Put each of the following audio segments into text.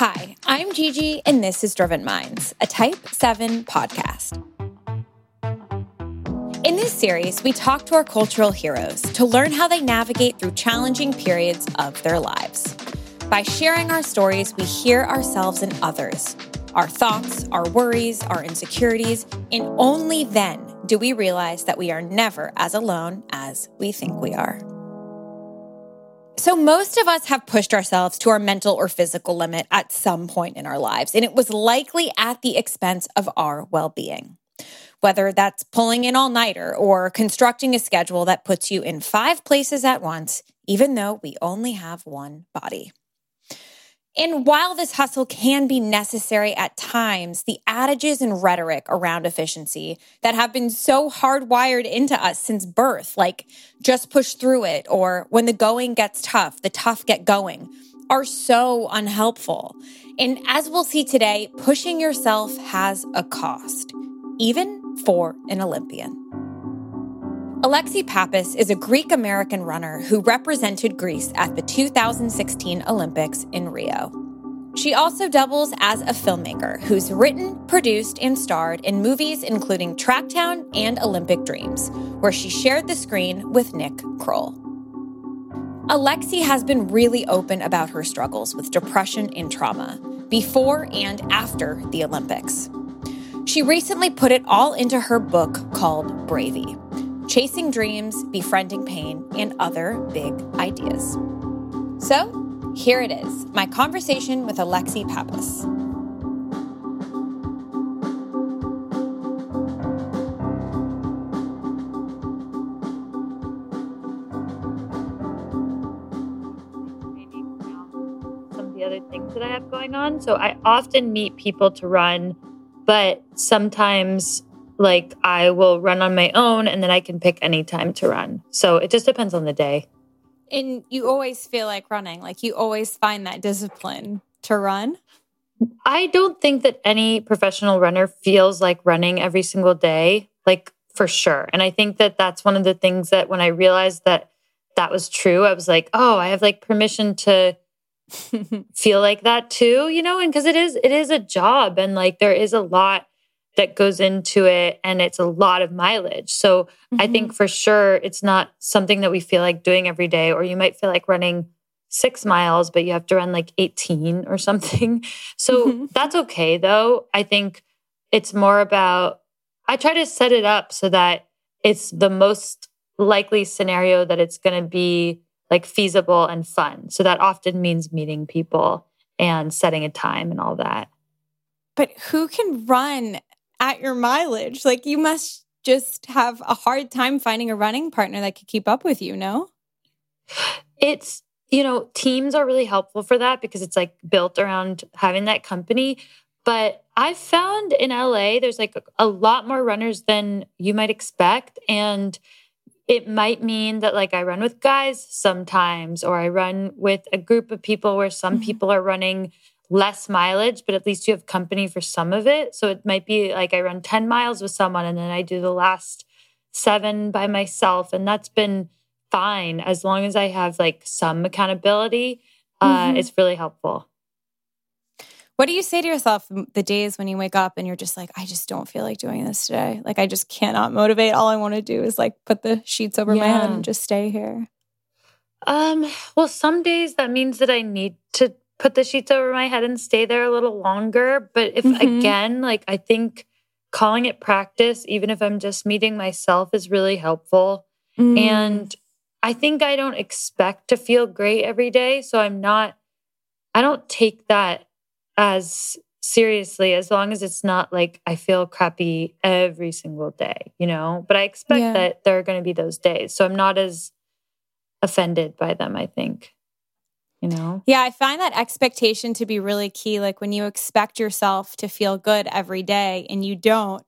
Hi, I'm Gigi, and this is Driven Minds, a Type 7 podcast. In this series, we talk to our cultural heroes to learn how they navigate through challenging periods of their lives. By sharing our stories, we hear ourselves and others, our thoughts, our worries, our insecurities, and only then do we realize that we are never as alone as we think we are. So, most of us have pushed ourselves to our mental or physical limit at some point in our lives, and it was likely at the expense of our well being. Whether that's pulling an all nighter or constructing a schedule that puts you in five places at once, even though we only have one body. And while this hustle can be necessary at times, the adages and rhetoric around efficiency that have been so hardwired into us since birth, like just push through it or when the going gets tough, the tough get going, are so unhelpful. And as we'll see today, pushing yourself has a cost, even for an Olympian. Alexi Pappas is a Greek American runner who represented Greece at the 2016 Olympics in Rio. She also doubles as a filmmaker who's written, produced, and starred in movies including Tracktown and Olympic Dreams, where she shared the screen with Nick Kroll. Alexi has been really open about her struggles with depression and trauma before and after the Olympics. She recently put it all into her book called Bravey chasing dreams, befriending pain, and other big ideas. So, here it is my conversation with Alexi Pappas. That I have going on. So, I often meet people to run, but sometimes like I will run on my own and then I can pick any time to run. So it just depends on the day. And you always feel like running, like you always find that discipline to run. I don't think that any professional runner feels like running every single day, like for sure. And I think that that's one of the things that when I realized that that was true, I was like, oh, I have like permission to feel like that too, you know, and because it is, it is a job and like there is a lot that goes into it and it's a lot of mileage. So mm-hmm. I think for sure it's not something that we feel like doing every day, or you might feel like running six miles, but you have to run like 18 or something. So mm-hmm. that's okay though. I think it's more about, I try to set it up so that it's the most likely scenario that it's going to be like feasible and fun. So that often means meeting people and setting a time and all that. But who can run at your mileage. Like you must just have a hard time finding a running partner that could keep up with you, no? It's, you know, teams are really helpful for that because it's like built around having that company. But I found in LA, there's like a lot more runners than you might expect. And it might mean that like I run with guys sometimes, or I run with a group of people where some mm-hmm. people are running less mileage, but at least you have company for some of it. So it might be like I run 10 miles with someone and then I do the last seven by myself. And that's been fine as long as I have like some accountability. Uh, mm-hmm. It's really helpful. What do you say to yourself the days when you wake up and you're just like, I just don't feel like doing this today? Like, I just cannot motivate. All I want to do is like put the sheets over yeah. my head and just stay here. Um, well, some days that means that I need to put the sheets over my head and stay there a little longer. But if mm-hmm. again, like I think calling it practice, even if I'm just meeting myself, is really helpful. Mm. And I think I don't expect to feel great every day. So I'm not, I don't take that as seriously as long as it's not like I feel crappy every single day, you know? But I expect yeah. that there are going to be those days. So I'm not as offended by them, I think you know? Yeah, I find that expectation to be really key. Like when you expect yourself to feel good every day and you don't,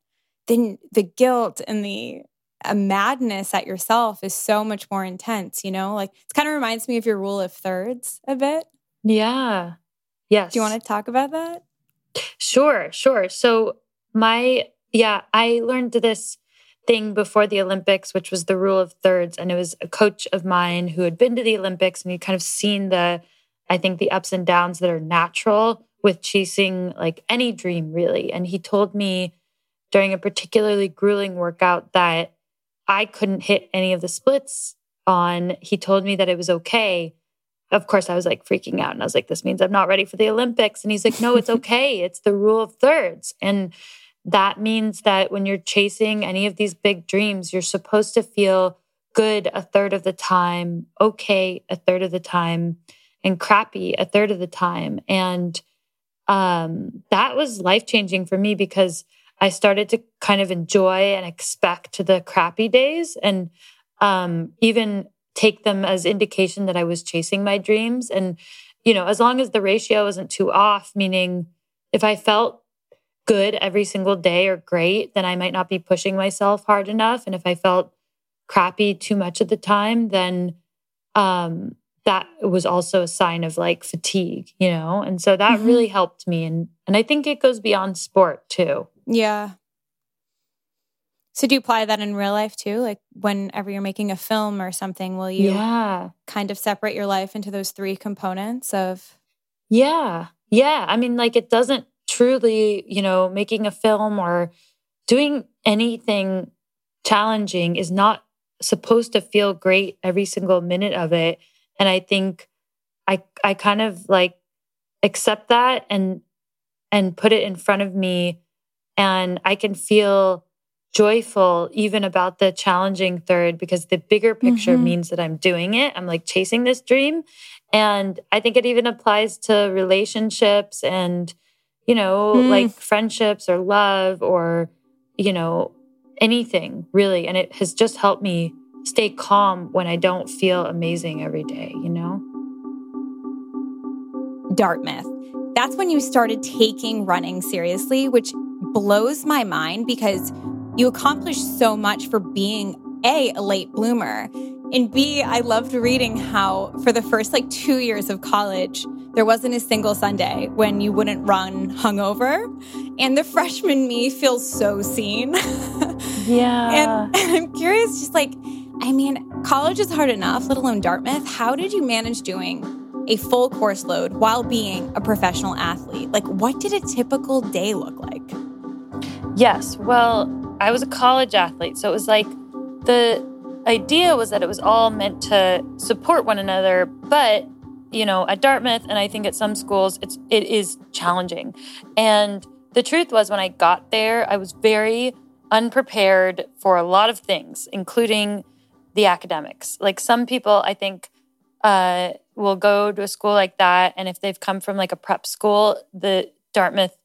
then the guilt and the uh, madness at yourself is so much more intense, you know? Like it kind of reminds me of your rule of thirds a bit. Yeah. Yes. Do you want to talk about that? Sure, sure. So, my, yeah, I learned this thing before the Olympics, which was the rule of thirds. And it was a coach of mine who had been to the Olympics and he kind of seen the, I think, the ups and downs that are natural with chasing like any dream really. And he told me during a particularly grueling workout that I couldn't hit any of the splits on. He told me that it was okay. Of course, I was like freaking out and I was like, this means I'm not ready for the Olympics. And he's like, no, it's okay. it's the rule of thirds. And that means that when you're chasing any of these big dreams, you're supposed to feel good a third of the time, okay a third of the time, and crappy a third of the time. And um, that was life changing for me because I started to kind of enjoy and expect the crappy days and um, even take them as indication that I was chasing my dreams. And, you know, as long as the ratio isn't too off, meaning if I felt good every single day or great, then I might not be pushing myself hard enough. And if I felt crappy too much at the time, then um, that was also a sign of like fatigue, you know? And so that mm-hmm. really helped me. And, and I think it goes beyond sport too. Yeah. So do you apply that in real life too? Like whenever you're making a film or something, will you yeah. kind of separate your life into those three components of Yeah. Yeah. I mean, like it doesn't truly, you know, making a film or doing anything challenging is not supposed to feel great every single minute of it. And I think I I kind of like accept that and and put it in front of me and I can feel joyful even about the challenging third because the bigger picture mm-hmm. means that I'm doing it. I'm like chasing this dream. And I think it even applies to relationships and, you know, mm. like friendships or love or, you know, anything really. And it has just helped me stay calm when I don't feel amazing every day, you know? Dartmouth. That's when you started taking running seriously, which blows my mind because you accomplished so much for being A, a late bloomer, and B, I loved reading how for the first like two years of college, there wasn't a single Sunday when you wouldn't run hungover. And the freshman me feels so seen. Yeah. and, and I'm curious, just like, I mean, college is hard enough, let alone Dartmouth. How did you manage doing a full course load while being a professional athlete? Like, what did a typical day look like? Yes. Well, I was a college athlete. So it was like the idea was that it was all meant to support one another. But, you know, at Dartmouth and I think at some schools, it's, it is challenging. And the truth was, when I got there, I was very unprepared for a lot of things, including the academics. Like some people, I think, uh, will go to a school like that, and if they've come from like a prep school, the Dartmouth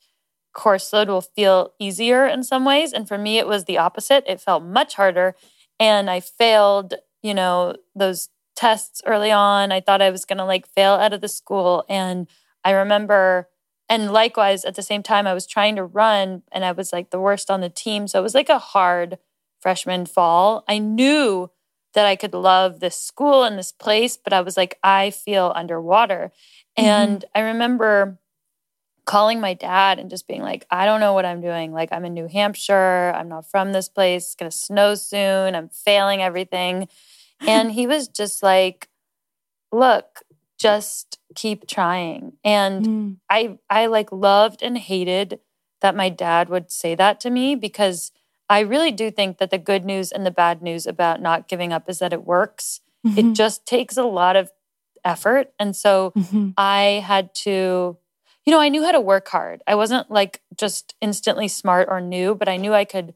course load will feel easier in some ways. And for me, it was the opposite. It felt much harder, and I failed. You know those tests early on. I thought I was going to like fail out of the school, and I remember. And likewise, at the same time, I was trying to run and I was like the worst on the team. So it was like a hard freshman fall. I knew that I could love this school and this place, but I was like, I feel underwater. Mm-hmm. And I remember calling my dad and just being like, I don't know what I'm doing. Like, I'm in New Hampshire. I'm not from this place. It's going to snow soon. I'm failing everything. And he was just like, look, just keep trying. And mm. I I like loved and hated that my dad would say that to me because I really do think that the good news and the bad news about not giving up is that it works. Mm-hmm. It just takes a lot of effort. And so mm-hmm. I had to, you know, I knew how to work hard. I wasn't like just instantly smart or new, but I knew I could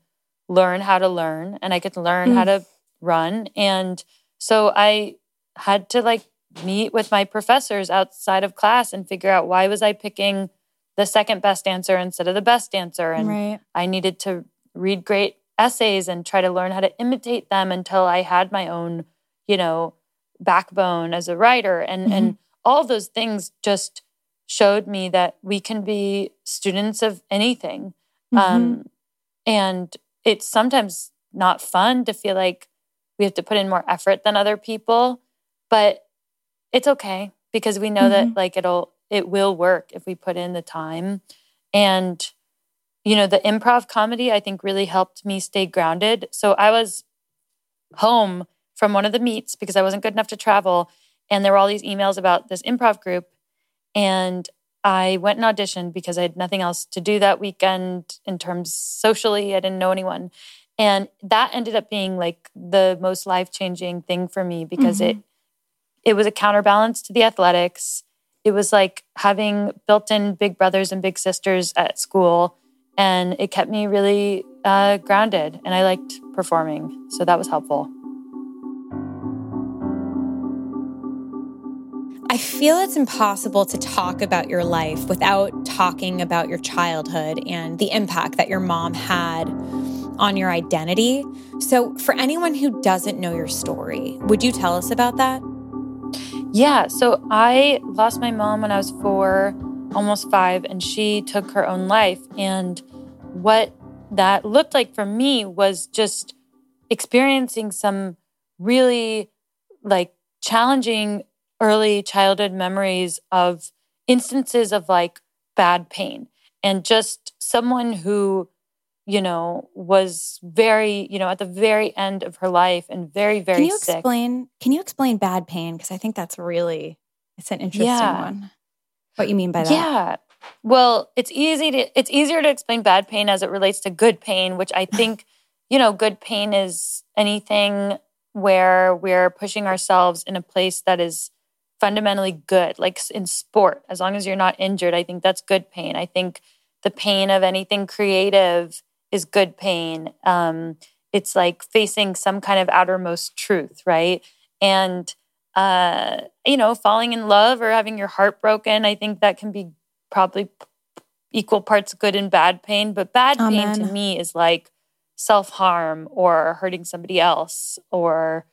learn how to learn and I could learn mm. how to run. And so I had to like meet with my professors outside of class and figure out why was I picking the second best answer instead of the best answer and right. I needed to read great essays and try to learn how to imitate them until I had my own, you know, backbone as a writer. And mm-hmm. and all those things just showed me that we can be students of anything. Mm-hmm. Um, and it's sometimes not fun to feel like we have to put in more effort than other people, but it's okay because we know mm-hmm. that like it'll it will work if we put in the time. And you know, the improv comedy I think really helped me stay grounded. So I was home from one of the meets because I wasn't good enough to travel. And there were all these emails about this improv group. And I went and auditioned because I had nothing else to do that weekend in terms socially. I didn't know anyone. And that ended up being like the most life-changing thing for me because mm-hmm. it it was a counterbalance to the athletics. It was like having built-in big brothers and big sisters at school and it kept me really uh, grounded and I liked performing. So that was helpful. I feel it's impossible to talk about your life without talking about your childhood and the impact that your mom had on your identity. So, for anyone who doesn't know your story, would you tell us about that? Yeah. So, I lost my mom when I was four, almost five, and she took her own life. And what that looked like for me was just experiencing some really like challenging early childhood memories of instances of like bad pain and just someone who you know was very you know at the very end of her life and very very can you sick. explain can you explain bad pain because i think that's really it's an interesting yeah. one what you mean by that yeah well it's easy to it's easier to explain bad pain as it relates to good pain which i think you know good pain is anything where we're pushing ourselves in a place that is fundamentally good, like in sport, as long as you're not injured, I think that's good pain. I think the pain of anything creative is good pain. Um, it's like facing some kind of outermost truth, right? And, uh, you know, falling in love or having your heart broken, I think that can be probably equal parts good and bad pain. But bad pain to me is like self harm or hurting somebody else or,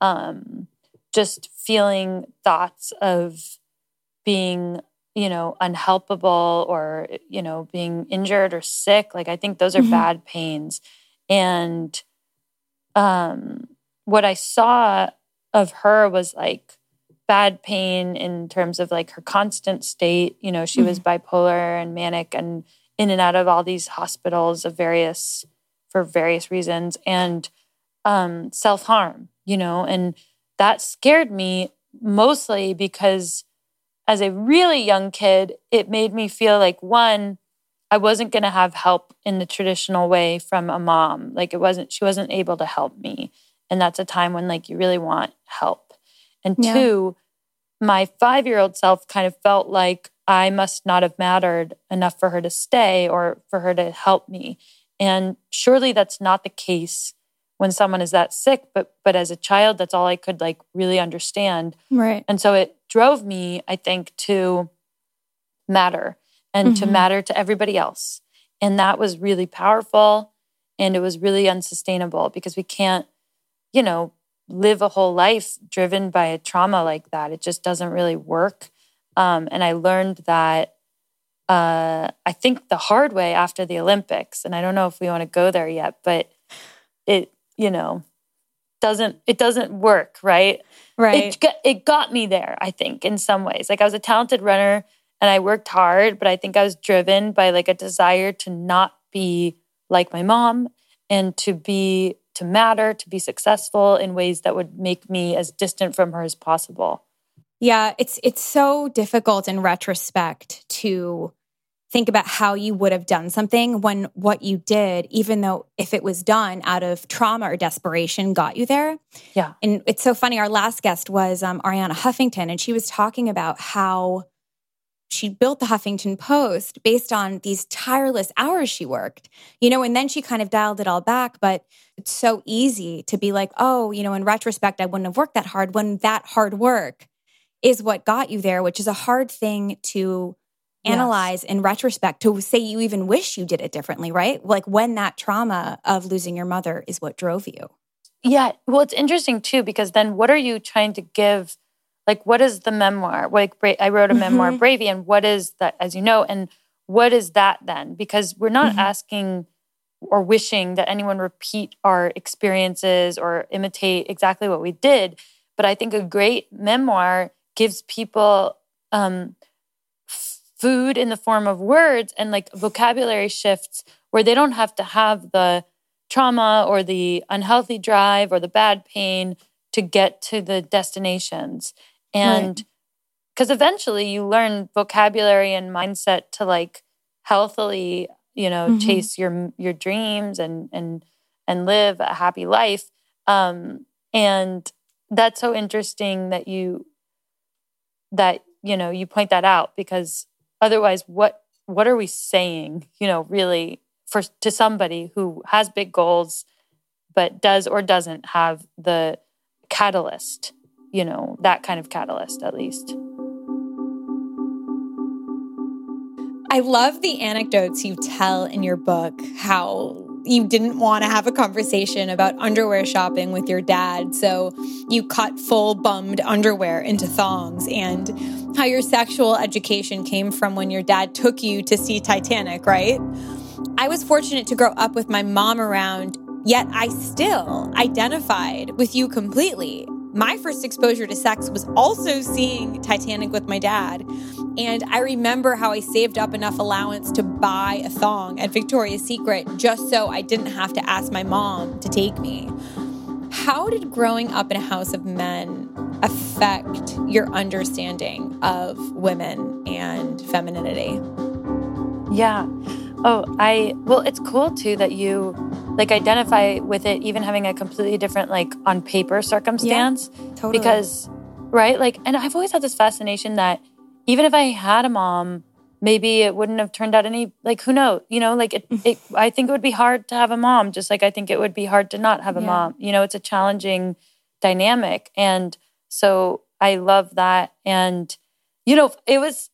um, just feeling thoughts of being you know unhelpable or you know being injured or sick like i think those are mm-hmm. bad pains and um what i saw of her was like bad pain in terms of like her constant state you know she mm-hmm. was bipolar and manic and in and out of all these hospitals of various for various reasons and um self-harm you know and that scared me mostly because as a really young kid, it made me feel like one, I wasn't going to have help in the traditional way from a mom. Like it wasn't, she wasn't able to help me. And that's a time when like you really want help. And yeah. two, my five year old self kind of felt like I must not have mattered enough for her to stay or for her to help me. And surely that's not the case when someone is that sick but but as a child that's all i could like really understand right and so it drove me i think to matter and mm-hmm. to matter to everybody else. And that was really powerful and it was really unsustainable because we can't you know live a whole life driven by a trauma like that. It just doesn't really work. Um, and i learned that uh, i think the hard way after the olympics and i don't know if we want to go there yet but it you know, doesn't it doesn't work, right? Right. It, it got me there, I think, in some ways. Like I was a talented runner and I worked hard, but I think I was driven by like a desire to not be like my mom and to be to matter, to be successful in ways that would make me as distant from her as possible. Yeah, it's it's so difficult in retrospect to think about how you would have done something when what you did, even though if it was done out of trauma or desperation, got you there. Yeah. And it's so funny. Our last guest was um, Arianna Huffington, and she was talking about how she built the Huffington Post based on these tireless hours she worked, you know, and then she kind of dialed it all back. But it's so easy to be like, oh, you know, in retrospect, I wouldn't have worked that hard when that hard work is what got you there, which is a hard thing to analyze yes. in retrospect to say you even wish you did it differently, right? Like when that trauma of losing your mother is what drove you. Yeah. Well, it's interesting too, because then what are you trying to give? Like, what is the memoir? Like, I wrote a memoir, mm-hmm. Bravey, and what is that, as you know, and what is that then? Because we're not mm-hmm. asking or wishing that anyone repeat our experiences or imitate exactly what we did. But I think a great memoir gives people um, food in the form of words and like vocabulary shifts where they don't have to have the trauma or the unhealthy drive or the bad pain to get to the destinations. And right. because eventually you learn vocabulary and mindset to like healthily, you know, mm-hmm. chase your your dreams and and and live a happy life. Um, and that's so interesting that you that you know you point that out because otherwise what what are we saying you know really for to somebody who has big goals but does or doesn't have the catalyst you know that kind of catalyst at least? I love the anecdotes you tell in your book how you didn't want to have a conversation about underwear shopping with your dad, so you cut full bummed underwear into thongs, and how your sexual education came from when your dad took you to see Titanic, right? I was fortunate to grow up with my mom around, yet I still identified with you completely. My first exposure to sex was also seeing Titanic with my dad. And I remember how I saved up enough allowance to buy a thong at Victoria's Secret just so I didn't have to ask my mom to take me. How did growing up in a house of men affect your understanding of women and femininity? Yeah. Oh, I, well, it's cool too that you like identify with it, even having a completely different, like on paper circumstance. Yeah, totally. Because, right? Like, and I've always had this fascination that even if I had a mom, maybe it wouldn't have turned out any like who knows you know like it, it i think it would be hard to have a mom just like i think it would be hard to not have a yeah. mom you know it's a challenging dynamic and so i love that and you know it was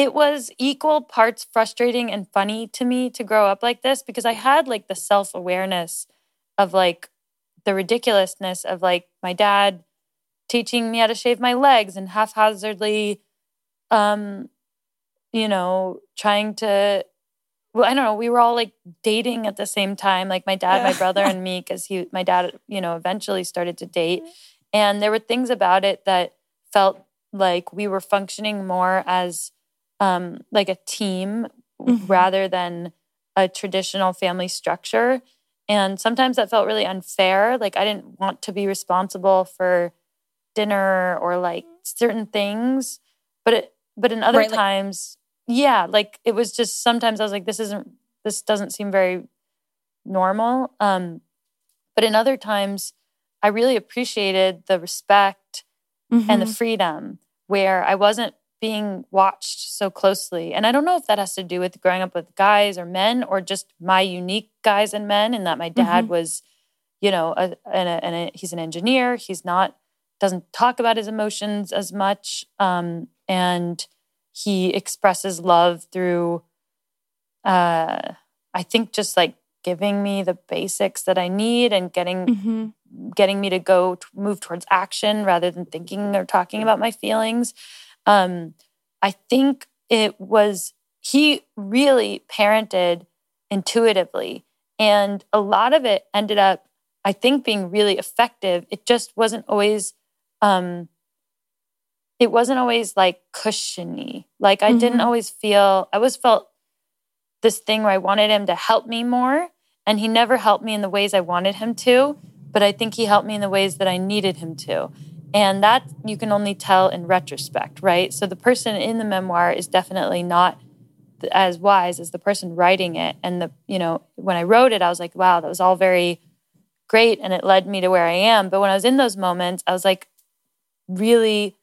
it was equal parts frustrating and funny to me to grow up like this because i had like the self-awareness of like the ridiculousness of like my dad teaching me how to shave my legs and haphazardly um, you know, trying to well, I don't know, we were all like dating at the same time, like my dad, my brother, and me, because he my dad, you know, eventually started to date. And there were things about it that felt like we were functioning more as um like a team mm-hmm. rather than a traditional family structure. And sometimes that felt really unfair. Like I didn't want to be responsible for dinner or like certain things. But it but in other right, times, like, yeah, like it was just sometimes I was like, this isn't, this doesn't seem very normal. Um, but in other times, I really appreciated the respect mm-hmm. and the mm-hmm. freedom where I wasn't being watched so closely. And I don't know if that has to do with growing up with guys or men or just my unique guys and men, and that my dad mm-hmm. was, you know, a, and, a, a, he's an engineer. He's not, doesn't talk about his emotions as much. Um, and he expresses love through uh i think just like giving me the basics that i need and getting mm-hmm. getting me to go to move towards action rather than thinking or talking about my feelings um i think it was he really parented intuitively and a lot of it ended up i think being really effective it just wasn't always um it wasn't always like cushiony. Like I mm-hmm. didn't always feel, I always felt this thing where I wanted him to help me more. And he never helped me in the ways I wanted him to, but I think he helped me in the ways that I needed him to. And that you can only tell in retrospect, right? So the person in the memoir is definitely not as wise as the person writing it. And the, you know, when I wrote it, I was like, wow, that was all very great. And it led me to where I am. But when I was in those moments, I was like, really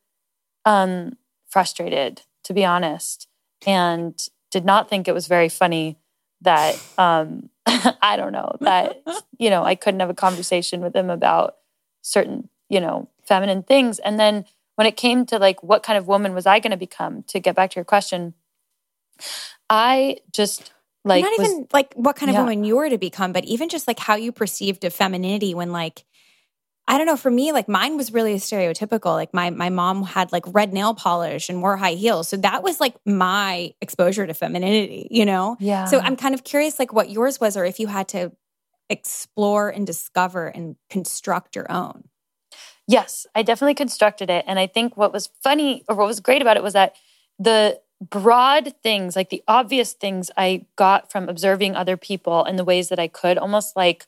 um, frustrated, to be honest, and did not think it was very funny that um, I don't know that you know I couldn't have a conversation with him about certain you know feminine things, and then when it came to like what kind of woman was I going to become, to get back to your question, I just like not even was, like what kind of yeah. woman you were to become, but even just like how you perceived of femininity when like I don't know, for me, like mine was really stereotypical. Like my my mom had like red nail polish and wore high heels. So that was like my exposure to femininity, you know? Yeah. So I'm kind of curious like what yours was or if you had to explore and discover and construct your own. Yes, I definitely constructed it. And I think what was funny or what was great about it was that the broad things, like the obvious things I got from observing other people in the ways that I could, almost like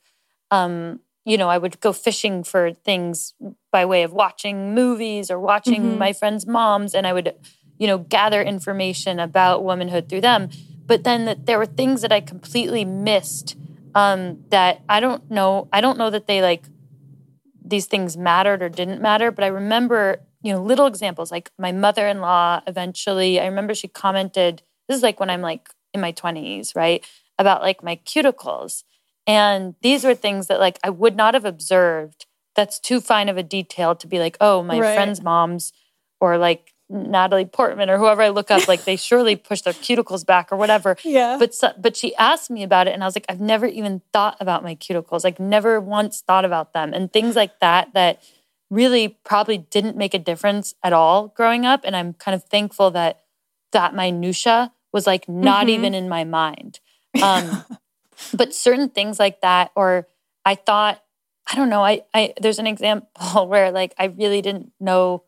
um you know, I would go fishing for things by way of watching movies or watching mm-hmm. my friends' moms, and I would, you know, gather information about womanhood through them. But then that there were things that I completely missed um, that I don't know. I don't know that they like these things mattered or didn't matter, but I remember, you know, little examples like my mother in law eventually, I remember she commented, this is like when I'm like in my 20s, right? About like my cuticles. And these were things that like I would not have observed. That's too fine of a detail to be like, oh, my right. friend's moms or like Natalie Portman or whoever I look up, like they surely push their cuticles back or whatever. Yeah. But but she asked me about it, and I was like, I've never even thought about my cuticles. Like never once thought about them, and things like that that really probably didn't make a difference at all growing up. And I'm kind of thankful that that minutia was like not mm-hmm. even in my mind. Um, but certain things like that, or I thought, I don't know, I, I there's an example where like I really didn't know.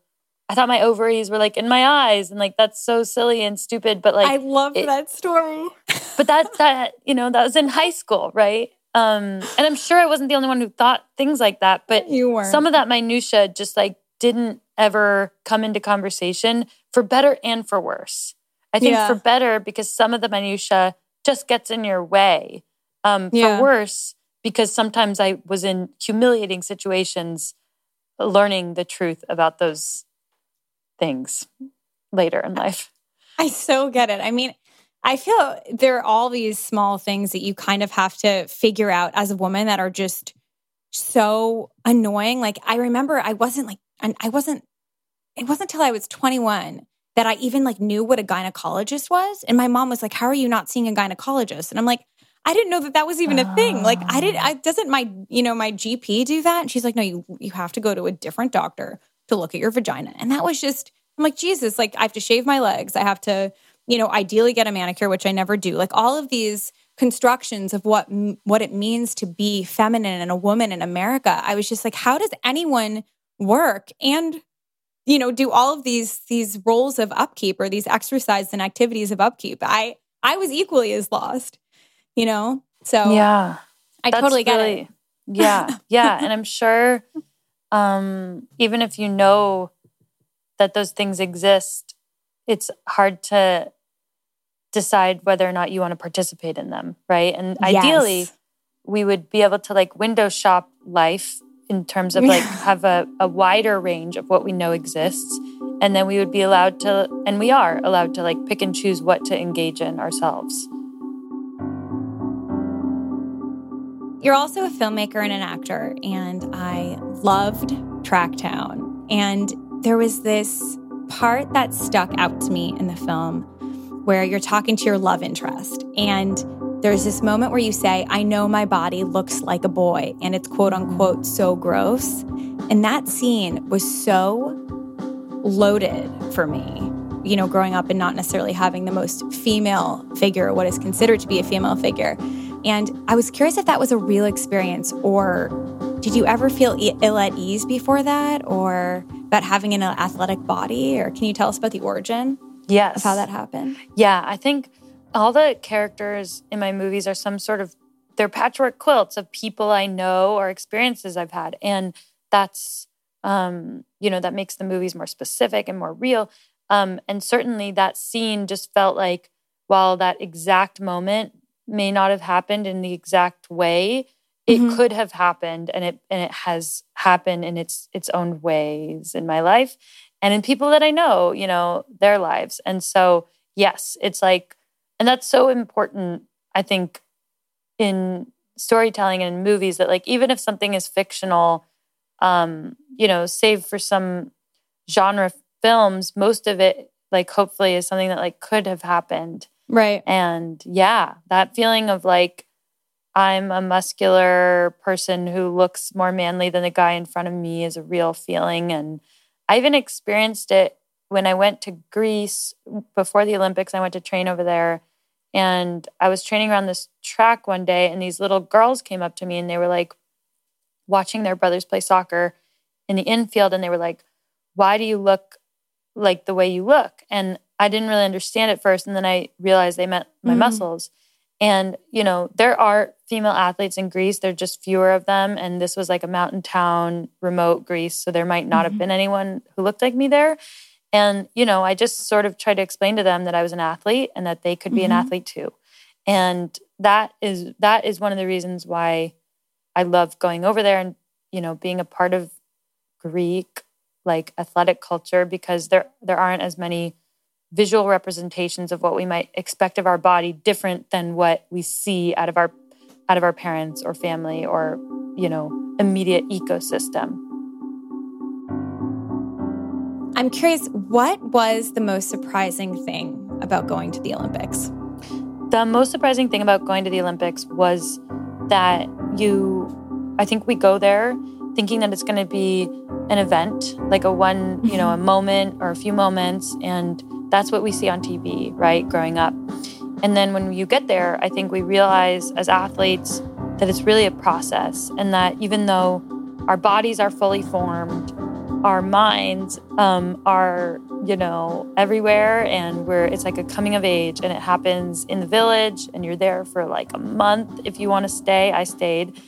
I thought my ovaries were like in my eyes, and like that's so silly and stupid. But like I love it, that story. but that that you know that was in high school, right? Um, and I'm sure I wasn't the only one who thought things like that. But you were. Some of that minutia just like didn't ever come into conversation for better and for worse. I think yeah. for better because some of the minutia just gets in your way um, yeah. for worse, because sometimes I was in humiliating situations learning the truth about those things later in life. I so get it. I mean, I feel there are all these small things that you kind of have to figure out as a woman that are just so annoying. Like I remember I wasn't like I wasn't it wasn't until I was 21 that I even like knew what a gynecologist was and my mom was like how are you not seeing a gynecologist? And I'm like I didn't know that that was even a thing. Like I didn't, I doesn't my, you know, my GP do that? And she's like, no, you, you have to go to a different doctor to look at your vagina. And that was just, I'm like, Jesus, like I have to shave my legs. I have to, you know, ideally get a manicure, which I never do. Like all of these constructions of what, what it means to be feminine and a woman in America. I was just like, how does anyone work and you know do all of these these roles of upkeep or these exercise and activities of upkeep i i was equally as lost you know? So yeah, I totally get really, it. Yeah. Yeah. and I'm sure um, even if you know that those things exist, it's hard to decide whether or not you want to participate in them. Right. And yes. ideally, we would be able to like window shop life in terms of like have a, a wider range of what we know exists and then we would be allowed to and we are allowed to like pick and choose what to engage in ourselves You're also a filmmaker and an actor, and I loved Tracktown. And there was this part that stuck out to me in the film where you're talking to your love interest. And there's this moment where you say, I know my body looks like a boy, and it's quote unquote so gross. And that scene was so loaded for me you know, growing up and not necessarily having the most female figure, what is considered to be a female figure. And I was curious if that was a real experience or did you ever feel ill at ease before that or about having an athletic body? Or can you tell us about the origin yes. of how that happened? Yeah, I think all the characters in my movies are some sort of they're patchwork quilts of people I know or experiences I've had. And that's um, you know, that makes the movies more specific and more real. Um, and certainly that scene just felt like while that exact moment may not have happened in the exact way it mm-hmm. could have happened and it and it has happened in its its own ways in my life and in people that I know, you know, their lives. And so, yes, it's like and that's so important I think in storytelling and in movies that like even if something is fictional um you know, save for some genre films, most of it like hopefully is something that like could have happened Right. And yeah, that feeling of like, I'm a muscular person who looks more manly than the guy in front of me is a real feeling. And I even experienced it when I went to Greece before the Olympics. I went to train over there and I was training around this track one day, and these little girls came up to me and they were like watching their brothers play soccer in the infield. And they were like, Why do you look like the way you look? And I didn't really understand at first. And then I realized they meant my mm-hmm. muscles. And, you know, there are female athletes in Greece, there are just fewer of them. And this was like a mountain town, remote Greece. So there might not mm-hmm. have been anyone who looked like me there. And, you know, I just sort of tried to explain to them that I was an athlete and that they could be mm-hmm. an athlete too. And that is that is one of the reasons why I love going over there and, you know, being a part of Greek like athletic culture because there there aren't as many visual representations of what we might expect of our body different than what we see out of our out of our parents or family or you know immediate ecosystem. I'm curious what was the most surprising thing about going to the olympics? The most surprising thing about going to the olympics was that you i think we go there thinking that it's going to be an event like a one you know a mm-hmm. moment or a few moments and that's what we see on TV, right? Growing up. And then when you get there, I think we realize as athletes that it's really a process and that even though our bodies are fully formed, our minds um, are, you know, everywhere and we're, it's like a coming of age and it happens in the village and you're there for like a month if you want to stay. I stayed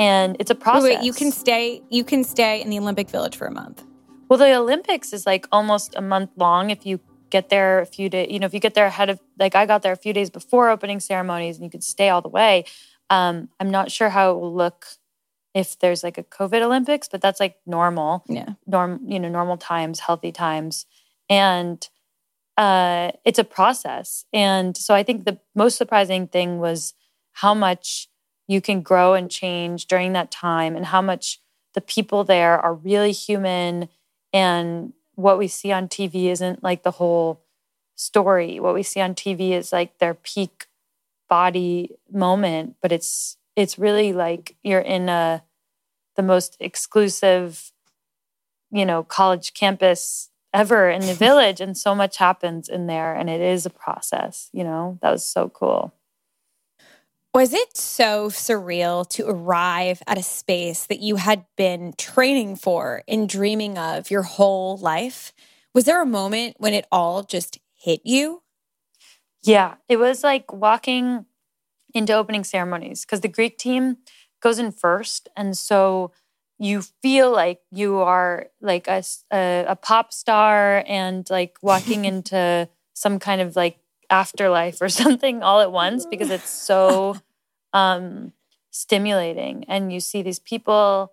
and it's a process. Wait, wait, you can stay, you can stay in the Olympic village for a month. Well, the Olympics is like almost a month long if you get there a few days, you know, if you get there ahead of, like I got there a few days before opening ceremonies and you could stay all the way. Um, I'm not sure how it will look if there's like a COVID Olympics, but that's like normal. Yeah. Norm, you know, normal times, healthy times. And uh, it's a process. And so I think the most surprising thing was how much you can grow and change during that time and how much the people there are really human and what we see on TV isn't like the whole story. What we see on TV is like their peak body moment, but it's it's really like you're in a the most exclusive, you know, college campus ever in the village and so much happens in there and it is a process, you know. That was so cool. Was it so surreal to arrive at a space that you had been training for and dreaming of your whole life? Was there a moment when it all just hit you? Yeah, it was like walking into opening ceremonies because the Greek team goes in first. And so you feel like you are like a, a, a pop star and like walking into some kind of like afterlife or something all at once because it's so um, stimulating. And you see these people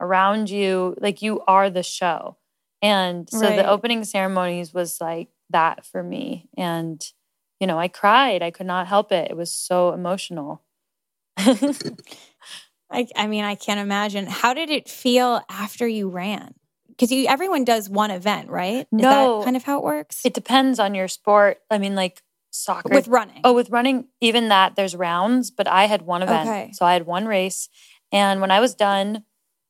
around you, like you are the show. And so right. the opening ceremonies was like that for me. And, you know, I cried. I could not help it. It was so emotional. I, I mean, I can't imagine. How did it feel after you ran? because you everyone does one event, right? Is no, kind of how it works. It depends on your sport. I mean, like soccer with running. Oh, with running, even that there's rounds, but I had one event, okay. so I had one race, and when I was done,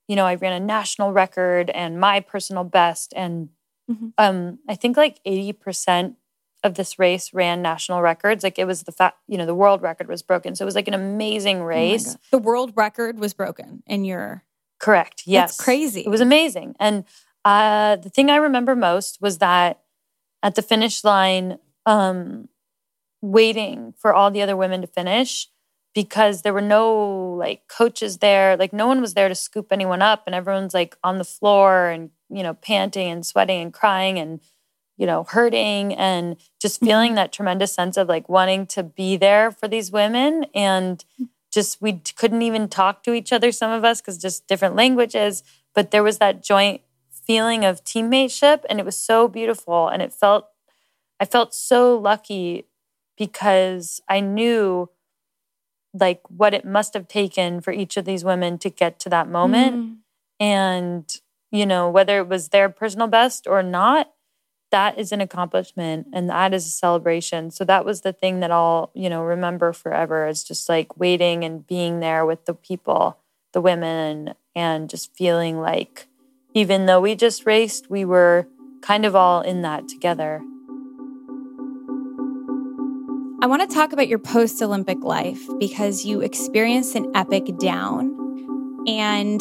you know, I ran a national record and my personal best, and mm-hmm. um, I think like eighty percent of this race ran national records. Like it was the fact, you know, the world record was broken, so it was like an amazing oh race. Oh the world record was broken, and you're correct. Yes, That's crazy. It was amazing, and uh, the thing I remember most was that at the finish line. Um, waiting for all the other women to finish because there were no like coaches there. Like no one was there to scoop anyone up and everyone's like on the floor and you know panting and sweating and crying and you know hurting and just mm-hmm. feeling that tremendous sense of like wanting to be there for these women. And just we couldn't even talk to each other some of us because just different languages. But there was that joint feeling of teammateship and it was so beautiful. And it felt i felt so lucky because I knew like what it must have taken for each of these women to get to that moment. Mm. And, you know, whether it was their personal best or not, that is an accomplishment and that is a celebration. So that was the thing that I'll, you know, remember forever is just like waiting and being there with the people, the women, and just feeling like even though we just raced, we were kind of all in that together. I want to talk about your post Olympic life because you experienced an epic down. And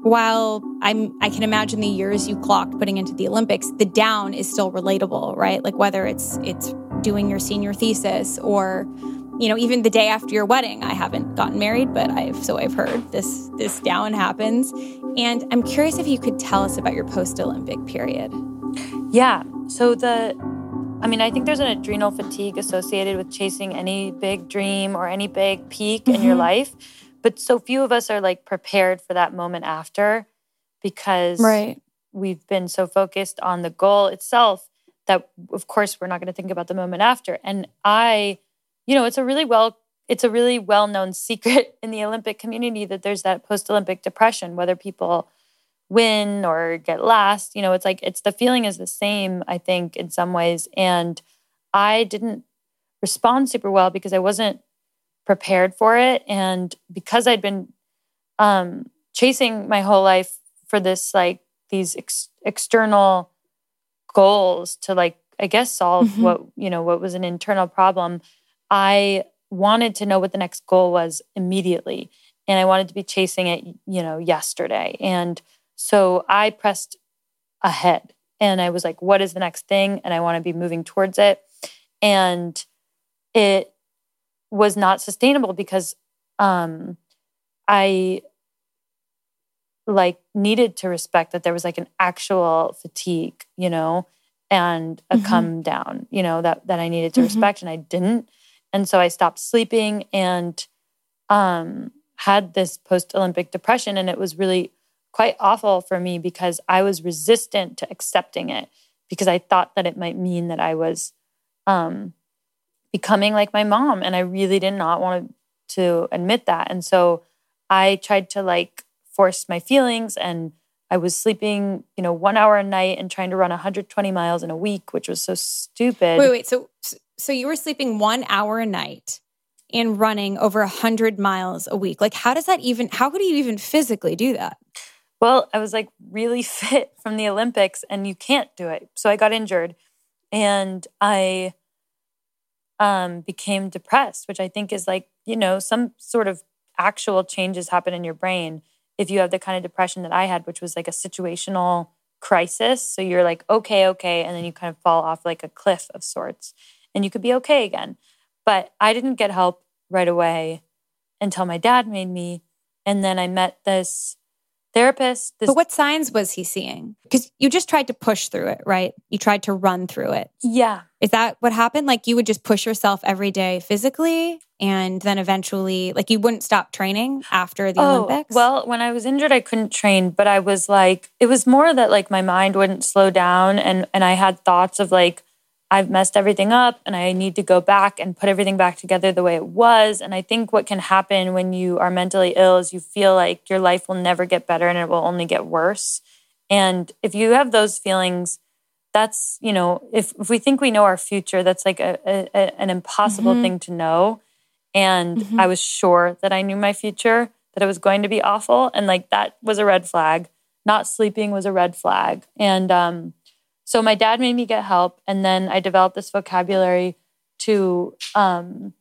while I'm, I can imagine the years you clocked putting into the Olympics, the down is still relatable, right? Like whether it's it's doing your senior thesis or you know, even the day after your wedding, I haven't gotten married, but I've so I've heard this this down happens. And I'm curious if you could tell us about your post-Olympic period. Yeah. So the I mean, I think there's an adrenal fatigue associated with chasing any big dream or any big peak mm-hmm. in your mm-hmm. life. But so few of us are like prepared for that moment after because right. we've been so focused on the goal itself that of course we're not going to think about the moment after. And I, you know, it's a really well it's a really well-known secret in the Olympic community that there's that post-Olympic depression whether people win or get last. You know, it's like it's the feeling is the same, I think, in some ways. And I didn't respond super well because I wasn't prepared for it. And because I'd been um, chasing my whole life for this, like these ex- external goals to, like, I guess, solve mm-hmm. what, you know, what was an internal problem, I wanted to know what the next goal was immediately. And I wanted to be chasing it, you know, yesterday. And so I pressed ahead and I was like, what is the next thing? And I want to be moving towards it. And it was not sustainable because um, I like needed to respect that there was like an actual fatigue, you know, and a mm-hmm. come down, you know, that that I needed to mm-hmm. respect and I didn't. And so I stopped sleeping and um had this post Olympic depression and it was really quite awful for me because I was resistant to accepting it because I thought that it might mean that I was um, becoming like my mom. And I really did not want to admit that. And so I tried to like force my feelings and I was sleeping, you know, one hour a night and trying to run 120 miles in a week, which was so stupid. Wait, wait. So, so you were sleeping one hour a night and running over 100 miles a week. Like, how does that even, how could you even physically do that? Well, I was like really fit from the Olympics and you can't do it. So I got injured and I um, became depressed, which I think is like, you know, some sort of actual changes happen in your brain if you have the kind of depression that I had, which was like a situational crisis. So you're like, okay, okay. And then you kind of fall off like a cliff of sorts and you could be okay again. But I didn't get help right away until my dad made me. And then I met this therapist. This- but what signs was he seeing? Because you just tried to push through it, right? You tried to run through it. Yeah. Is that what happened? Like you would just push yourself every day physically and then eventually, like you wouldn't stop training after the oh, Olympics? Well, when I was injured, I couldn't train, but I was like, it was more that like my mind wouldn't slow down and, and I had thoughts of like, I've messed everything up and I need to go back and put everything back together the way it was. And I think what can happen when you are mentally ill is you feel like your life will never get better and it will only get worse. And if you have those feelings, that's, you know, if, if we think we know our future, that's like a, a an impossible mm-hmm. thing to know. And mm-hmm. I was sure that I knew my future, that it was going to be awful. And like that was a red flag. Not sleeping was a red flag. And, um, so my dad made me get help, and then I developed this vocabulary to um,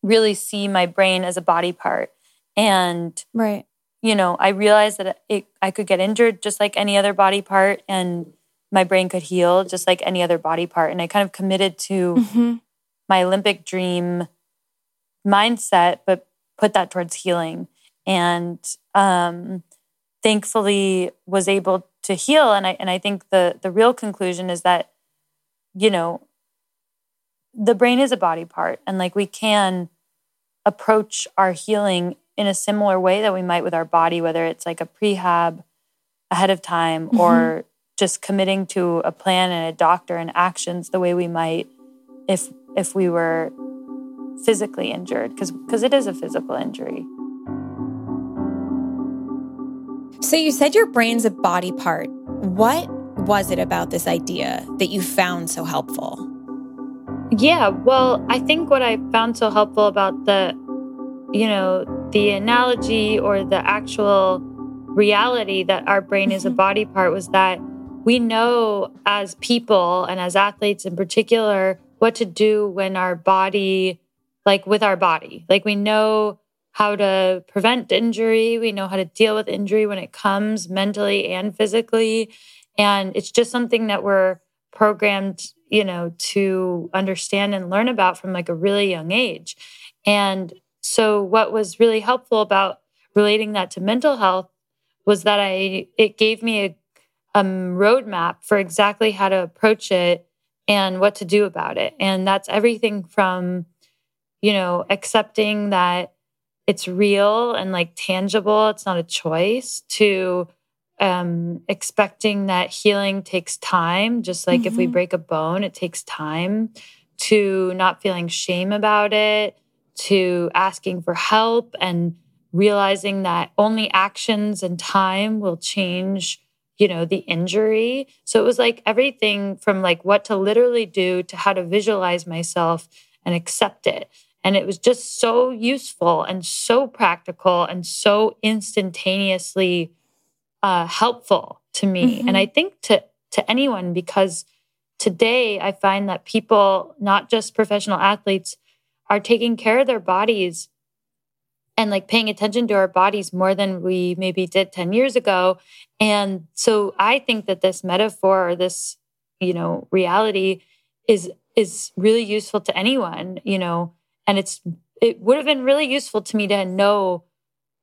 really see my brain as a body part. And right, you know, I realized that it, I could get injured just like any other body part, and my brain could heal just like any other body part. And I kind of committed to mm-hmm. my Olympic dream mindset, but put that towards healing. And um, thankfully, was able to heal and i and i think the the real conclusion is that you know the brain is a body part and like we can approach our healing in a similar way that we might with our body whether it's like a prehab ahead of time mm-hmm. or just committing to a plan and a doctor and actions the way we might if if we were physically injured because because it is a physical injury so you said your brain's a body part. What was it about this idea that you found so helpful? Yeah, well, I think what I found so helpful about the, you know, the analogy or the actual reality that our brain is a mm-hmm. body part was that we know as people and as athletes in particular what to do when our body, like with our body, like we know how to prevent injury. We know how to deal with injury when it comes mentally and physically. And it's just something that we're programmed, you know, to understand and learn about from like a really young age. And so what was really helpful about relating that to mental health was that I it gave me a, a roadmap for exactly how to approach it and what to do about it. And that's everything from, you know, accepting that it's real and like tangible, it's not a choice, to um, expecting that healing takes time. Just like mm-hmm. if we mm-hmm. break a bone, it takes time, to not feeling shame about it, to asking for help and realizing that only actions and time will change you know the injury so it was like everything from like what to literally do to how to visualize myself and accept it and it was just so useful and so practical and so instantaneously uh, helpful to me mm-hmm. and i think to to anyone because today i find that people not just professional athletes are taking care of their bodies and like paying attention to our bodies more than we maybe did 10 years ago. And so I think that this metaphor or this, you know, reality is is really useful to anyone, you know, and it's it would have been really useful to me to know,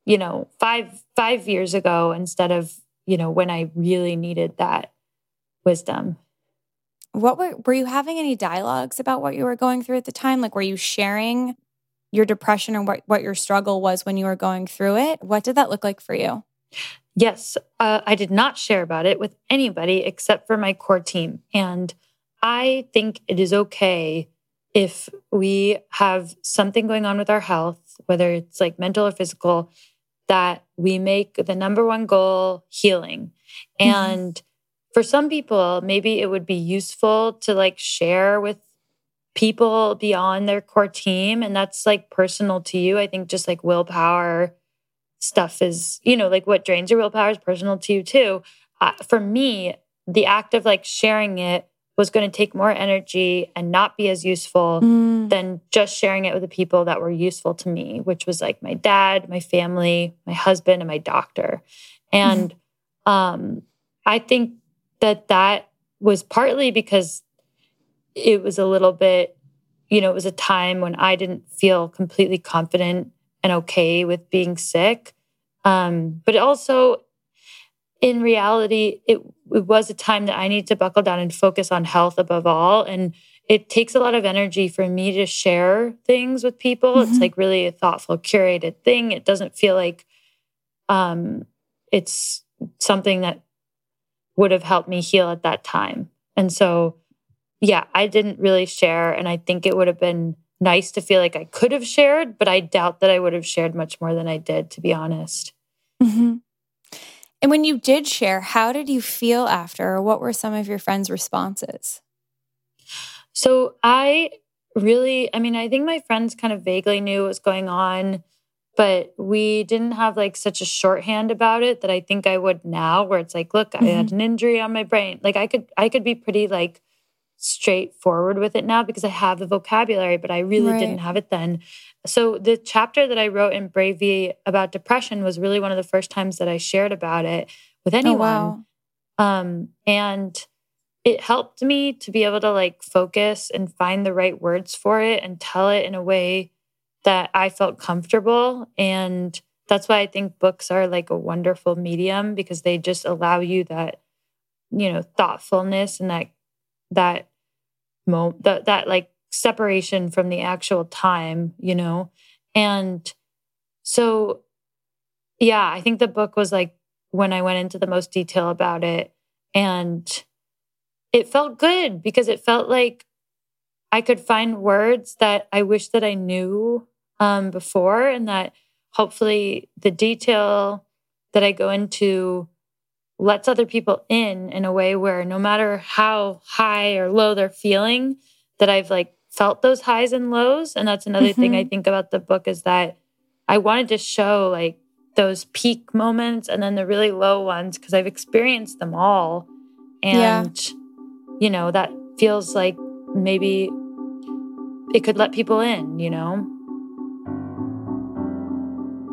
you know, 5 5 years ago instead of, you know, when I really needed that wisdom. What were were you having any dialogues about what you were going through at the time? Like were you sharing your depression or what, what your struggle was when you were going through it. What did that look like for you? Yes, uh, I did not share about it with anybody except for my core team. And I think it is okay if we have something going on with our health, whether it's like mental or physical, that we make the number one goal healing. Mm-hmm. And for some people, maybe it would be useful to like share with people beyond their core team and that's like personal to you i think just like willpower stuff is you know like what drains your willpower is personal to you too uh, for me the act of like sharing it was going to take more energy and not be as useful mm. than just sharing it with the people that were useful to me which was like my dad my family my husband and my doctor and mm. um i think that that was partly because it was a little bit, you know, it was a time when I didn't feel completely confident and okay with being sick. Um, but also, in reality, it, it was a time that I need to buckle down and focus on health above all. And it takes a lot of energy for me to share things with people. Mm-hmm. It's like really a thoughtful, curated thing. It doesn't feel like um, it's something that would have helped me heal at that time. And so yeah, I didn't really share. And I think it would have been nice to feel like I could have shared, but I doubt that I would have shared much more than I did, to be honest. Mm-hmm. And when you did share, how did you feel after? Or what were some of your friends' responses? So I really, I mean, I think my friends kind of vaguely knew what was going on, but we didn't have like such a shorthand about it that I think I would now, where it's like, look, mm-hmm. I had mm-hmm. an injury on my brain. Like I could, I could be pretty like, straightforward with it now because I have the vocabulary, but I really right. didn't have it then. So the chapter that I wrote in Bravey about depression was really one of the first times that I shared about it with anyone. Oh, wow. Um, and it helped me to be able to like focus and find the right words for it and tell it in a way that I felt comfortable. And that's why I think books are like a wonderful medium because they just allow you that, you know, thoughtfulness and that that moment that that like separation from the actual time you know? And so yeah i think the book was like when i went into the most detail about it. And it felt good because it felt like i could find words that i wish that i knew um, before and that hopefully the detail that i go into lets other people in in a way where no matter how high or low they're feeling, that I've like felt those highs and lows. And that's another mm-hmm. thing I mm-hmm. think about the book is that I wanted to show like those peak moments and then the really low ones because I've experienced them all. And, yeah. you know, that feels like maybe it could let people in, you know?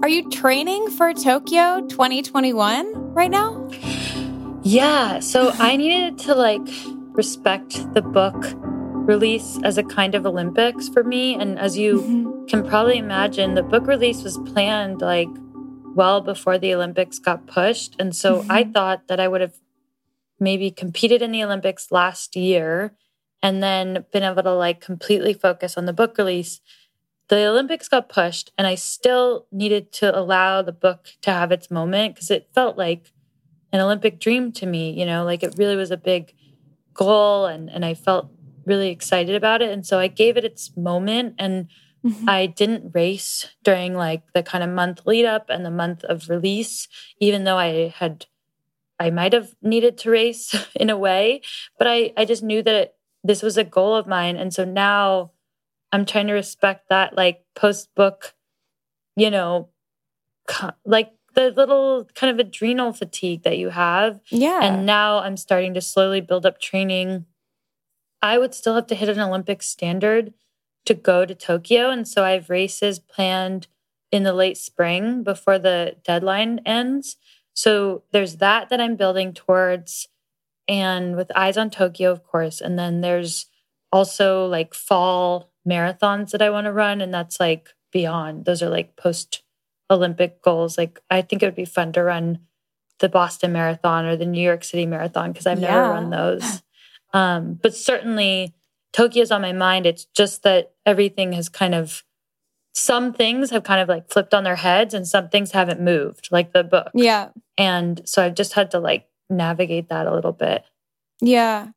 Are you training for Tokyo 2021 right now? Yeah. So I needed to like respect the book release as a kind of Olympics for me. And as you mm-hmm. can probably imagine, the book release was planned like well before the Olympics got pushed. And so mm-hmm. I thought that I would have maybe competed in the Olympics last year and then been able to like completely focus on the book release. The Olympics got pushed, and I still needed to allow the book to have its moment because it felt like an Olympic dream to me, you know, like it really was a big goal and and I felt really excited about it. And so I gave it its moment and mm-hmm. I didn't race during like the kind of month lead up and the month of release, even though I had I might have needed to race in a way, but I, I just knew that this was a goal of mine. And so now I'm trying to respect that like post book, you know, like the little kind of adrenal fatigue that you have. Yeah. And now I'm starting to slowly build up training. I would still have to hit an Olympic standard to go to Tokyo. And so I have races planned in the late spring before the deadline ends. So there's that that I'm building towards, and with eyes on Tokyo, of course. And then there's also like fall marathons that I want to run, and that's like beyond. Those are like post Olympic goals. Like I think it would be fun to run the Boston Marathon or the New York City Marathon because I've yeah. never run those. Um, but certainly Tokyo's on my mind. It's just that everything has kind of some things have kind of like flipped on their heads and some things haven't moved, like the book. Yeah. And so I've just had to like navigate that a little bit. Yeah.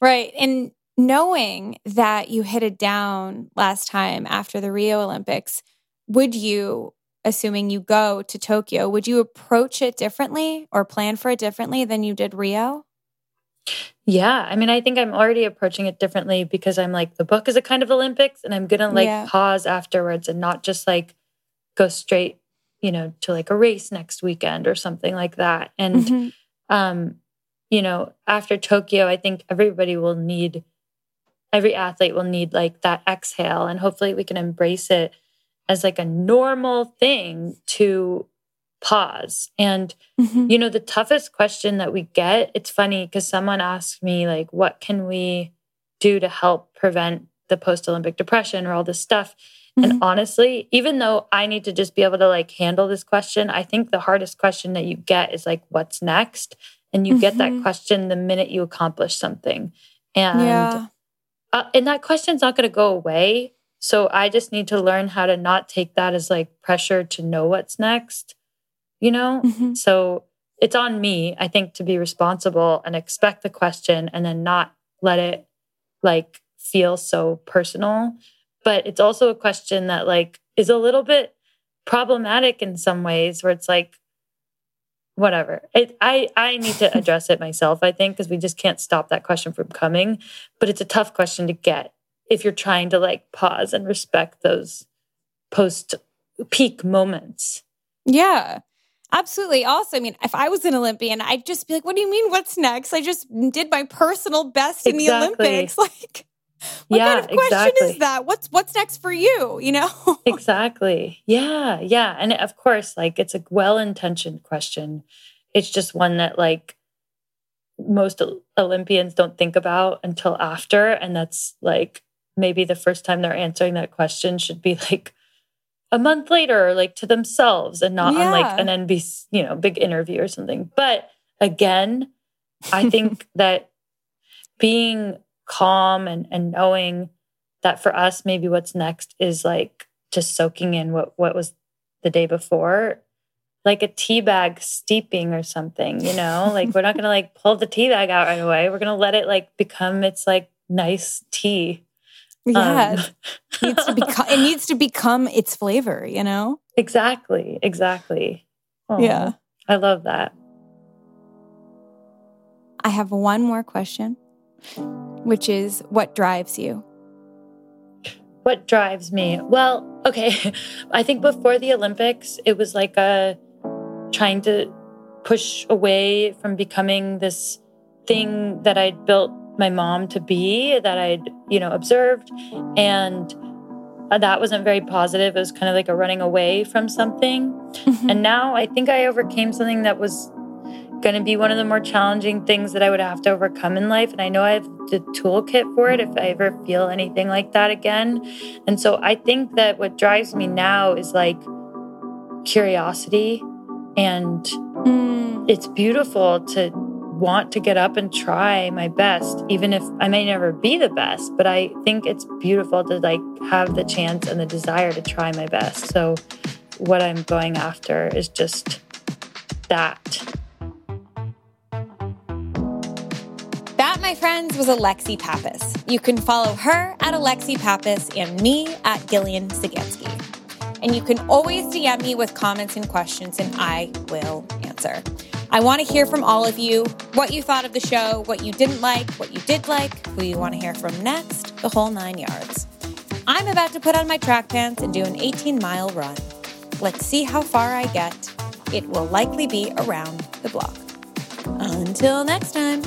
Right. And knowing that you hit it down last time after the Rio Olympics, would you, assuming you go to Tokyo, would you approach it differently or plan for it differently than you did Rio? Yeah. I mean, I think I'm already approaching it differently because I'm like, the book is a kind of Olympics and I'm going to like yeah. pause afterwards and not just like go straight, you know, to like a race next weekend or something like that. And, mm-hmm. um, you know, after Tokyo, I think everybody will need, every athlete will need like that exhale. And hopefully we can embrace it as like a normal thing to pause. And, mm-hmm. you know, the toughest question that we get, it's funny because someone asked me, like, what can we do to help prevent the post Olympic depression or all this stuff? Mm-hmm. And honestly, even though I need to just be able to like handle this question, I think the hardest question that you get is like, what's next? And you mm-hmm. get that mm-hmm. question the minute you accomplish something. And, yeah. uh, and that question's not going to go away. So I just need to learn how to not take that as like pressure to know what's next you know? Mm-hmm. So it's on me, I think, to be responsible and expect the question and then not let it like feel so personal. But it's also a question that like is a little bit problematic in some ways where it's like, whatever. It, I I need to address it myself, I think, because we just can't stop that question from coming. But it's a tough question to get if you're trying to like pause and respect those post peak moments. Yeah. Absolutely. Also, I mean, if I was an Olympian, I'd just be like, what do you mean, what's next? I just did my personal best in exactly. the Olympics. Like, what yeah, kind of question exactly. is that? What's what's next for you? You know? exactly. Yeah. Yeah. And of course, like it's a well-intentioned question. It's just one that like most Olympians don't think about until after. And that's like maybe the first time they're answering that question should be like, a month later, like to themselves and not yeah. on like an NBC, you know, big interview or something. But again, I think that being calm and, and knowing that for us, maybe what's next is like just soaking in what, what was the day before, like a tea bag steeping or something, you know, like we're not going to like pull the tea bag out right away. We're going to let it like become its like nice tea. Yeah. Um, needs to it needs to become its flavor, you know? Exactly. Exactly. Oh, yeah. I love that. I have one more question, which is what drives you? What drives me? Well, okay. I think before the Olympics, it was like a trying to push away from becoming this thing that I'd built my mom to be that I'd, you know, observed. And that wasn't very positive. It was kind of like a running away from something. Mm-hmm. And now I think I overcame something that was going to be one of the more challenging things that I would have to overcome in life. And I know I have the toolkit for it if I ever feel anything like that again. And so I think that what drives me now is like curiosity. And mm. it's beautiful to want to get up and try my best, even if I may never be the best. But I think it's beautiful to like have the chance and the desire to try my best. So what I'm going after is just that. That, my friends, was Alexi Pappas. You can follow her at Alexi Pappas and me at Gillian Sagansky. And you can always DM me with comments and questions, and I will answer. I want to hear from all of you what you thought of the show, what you didn't like, what you did like, who you want to hear from next, the whole nine yards. I'm about to put on my track pants and do an 18 mile run. Let's see how far I get. It will likely be around the block. Until next time.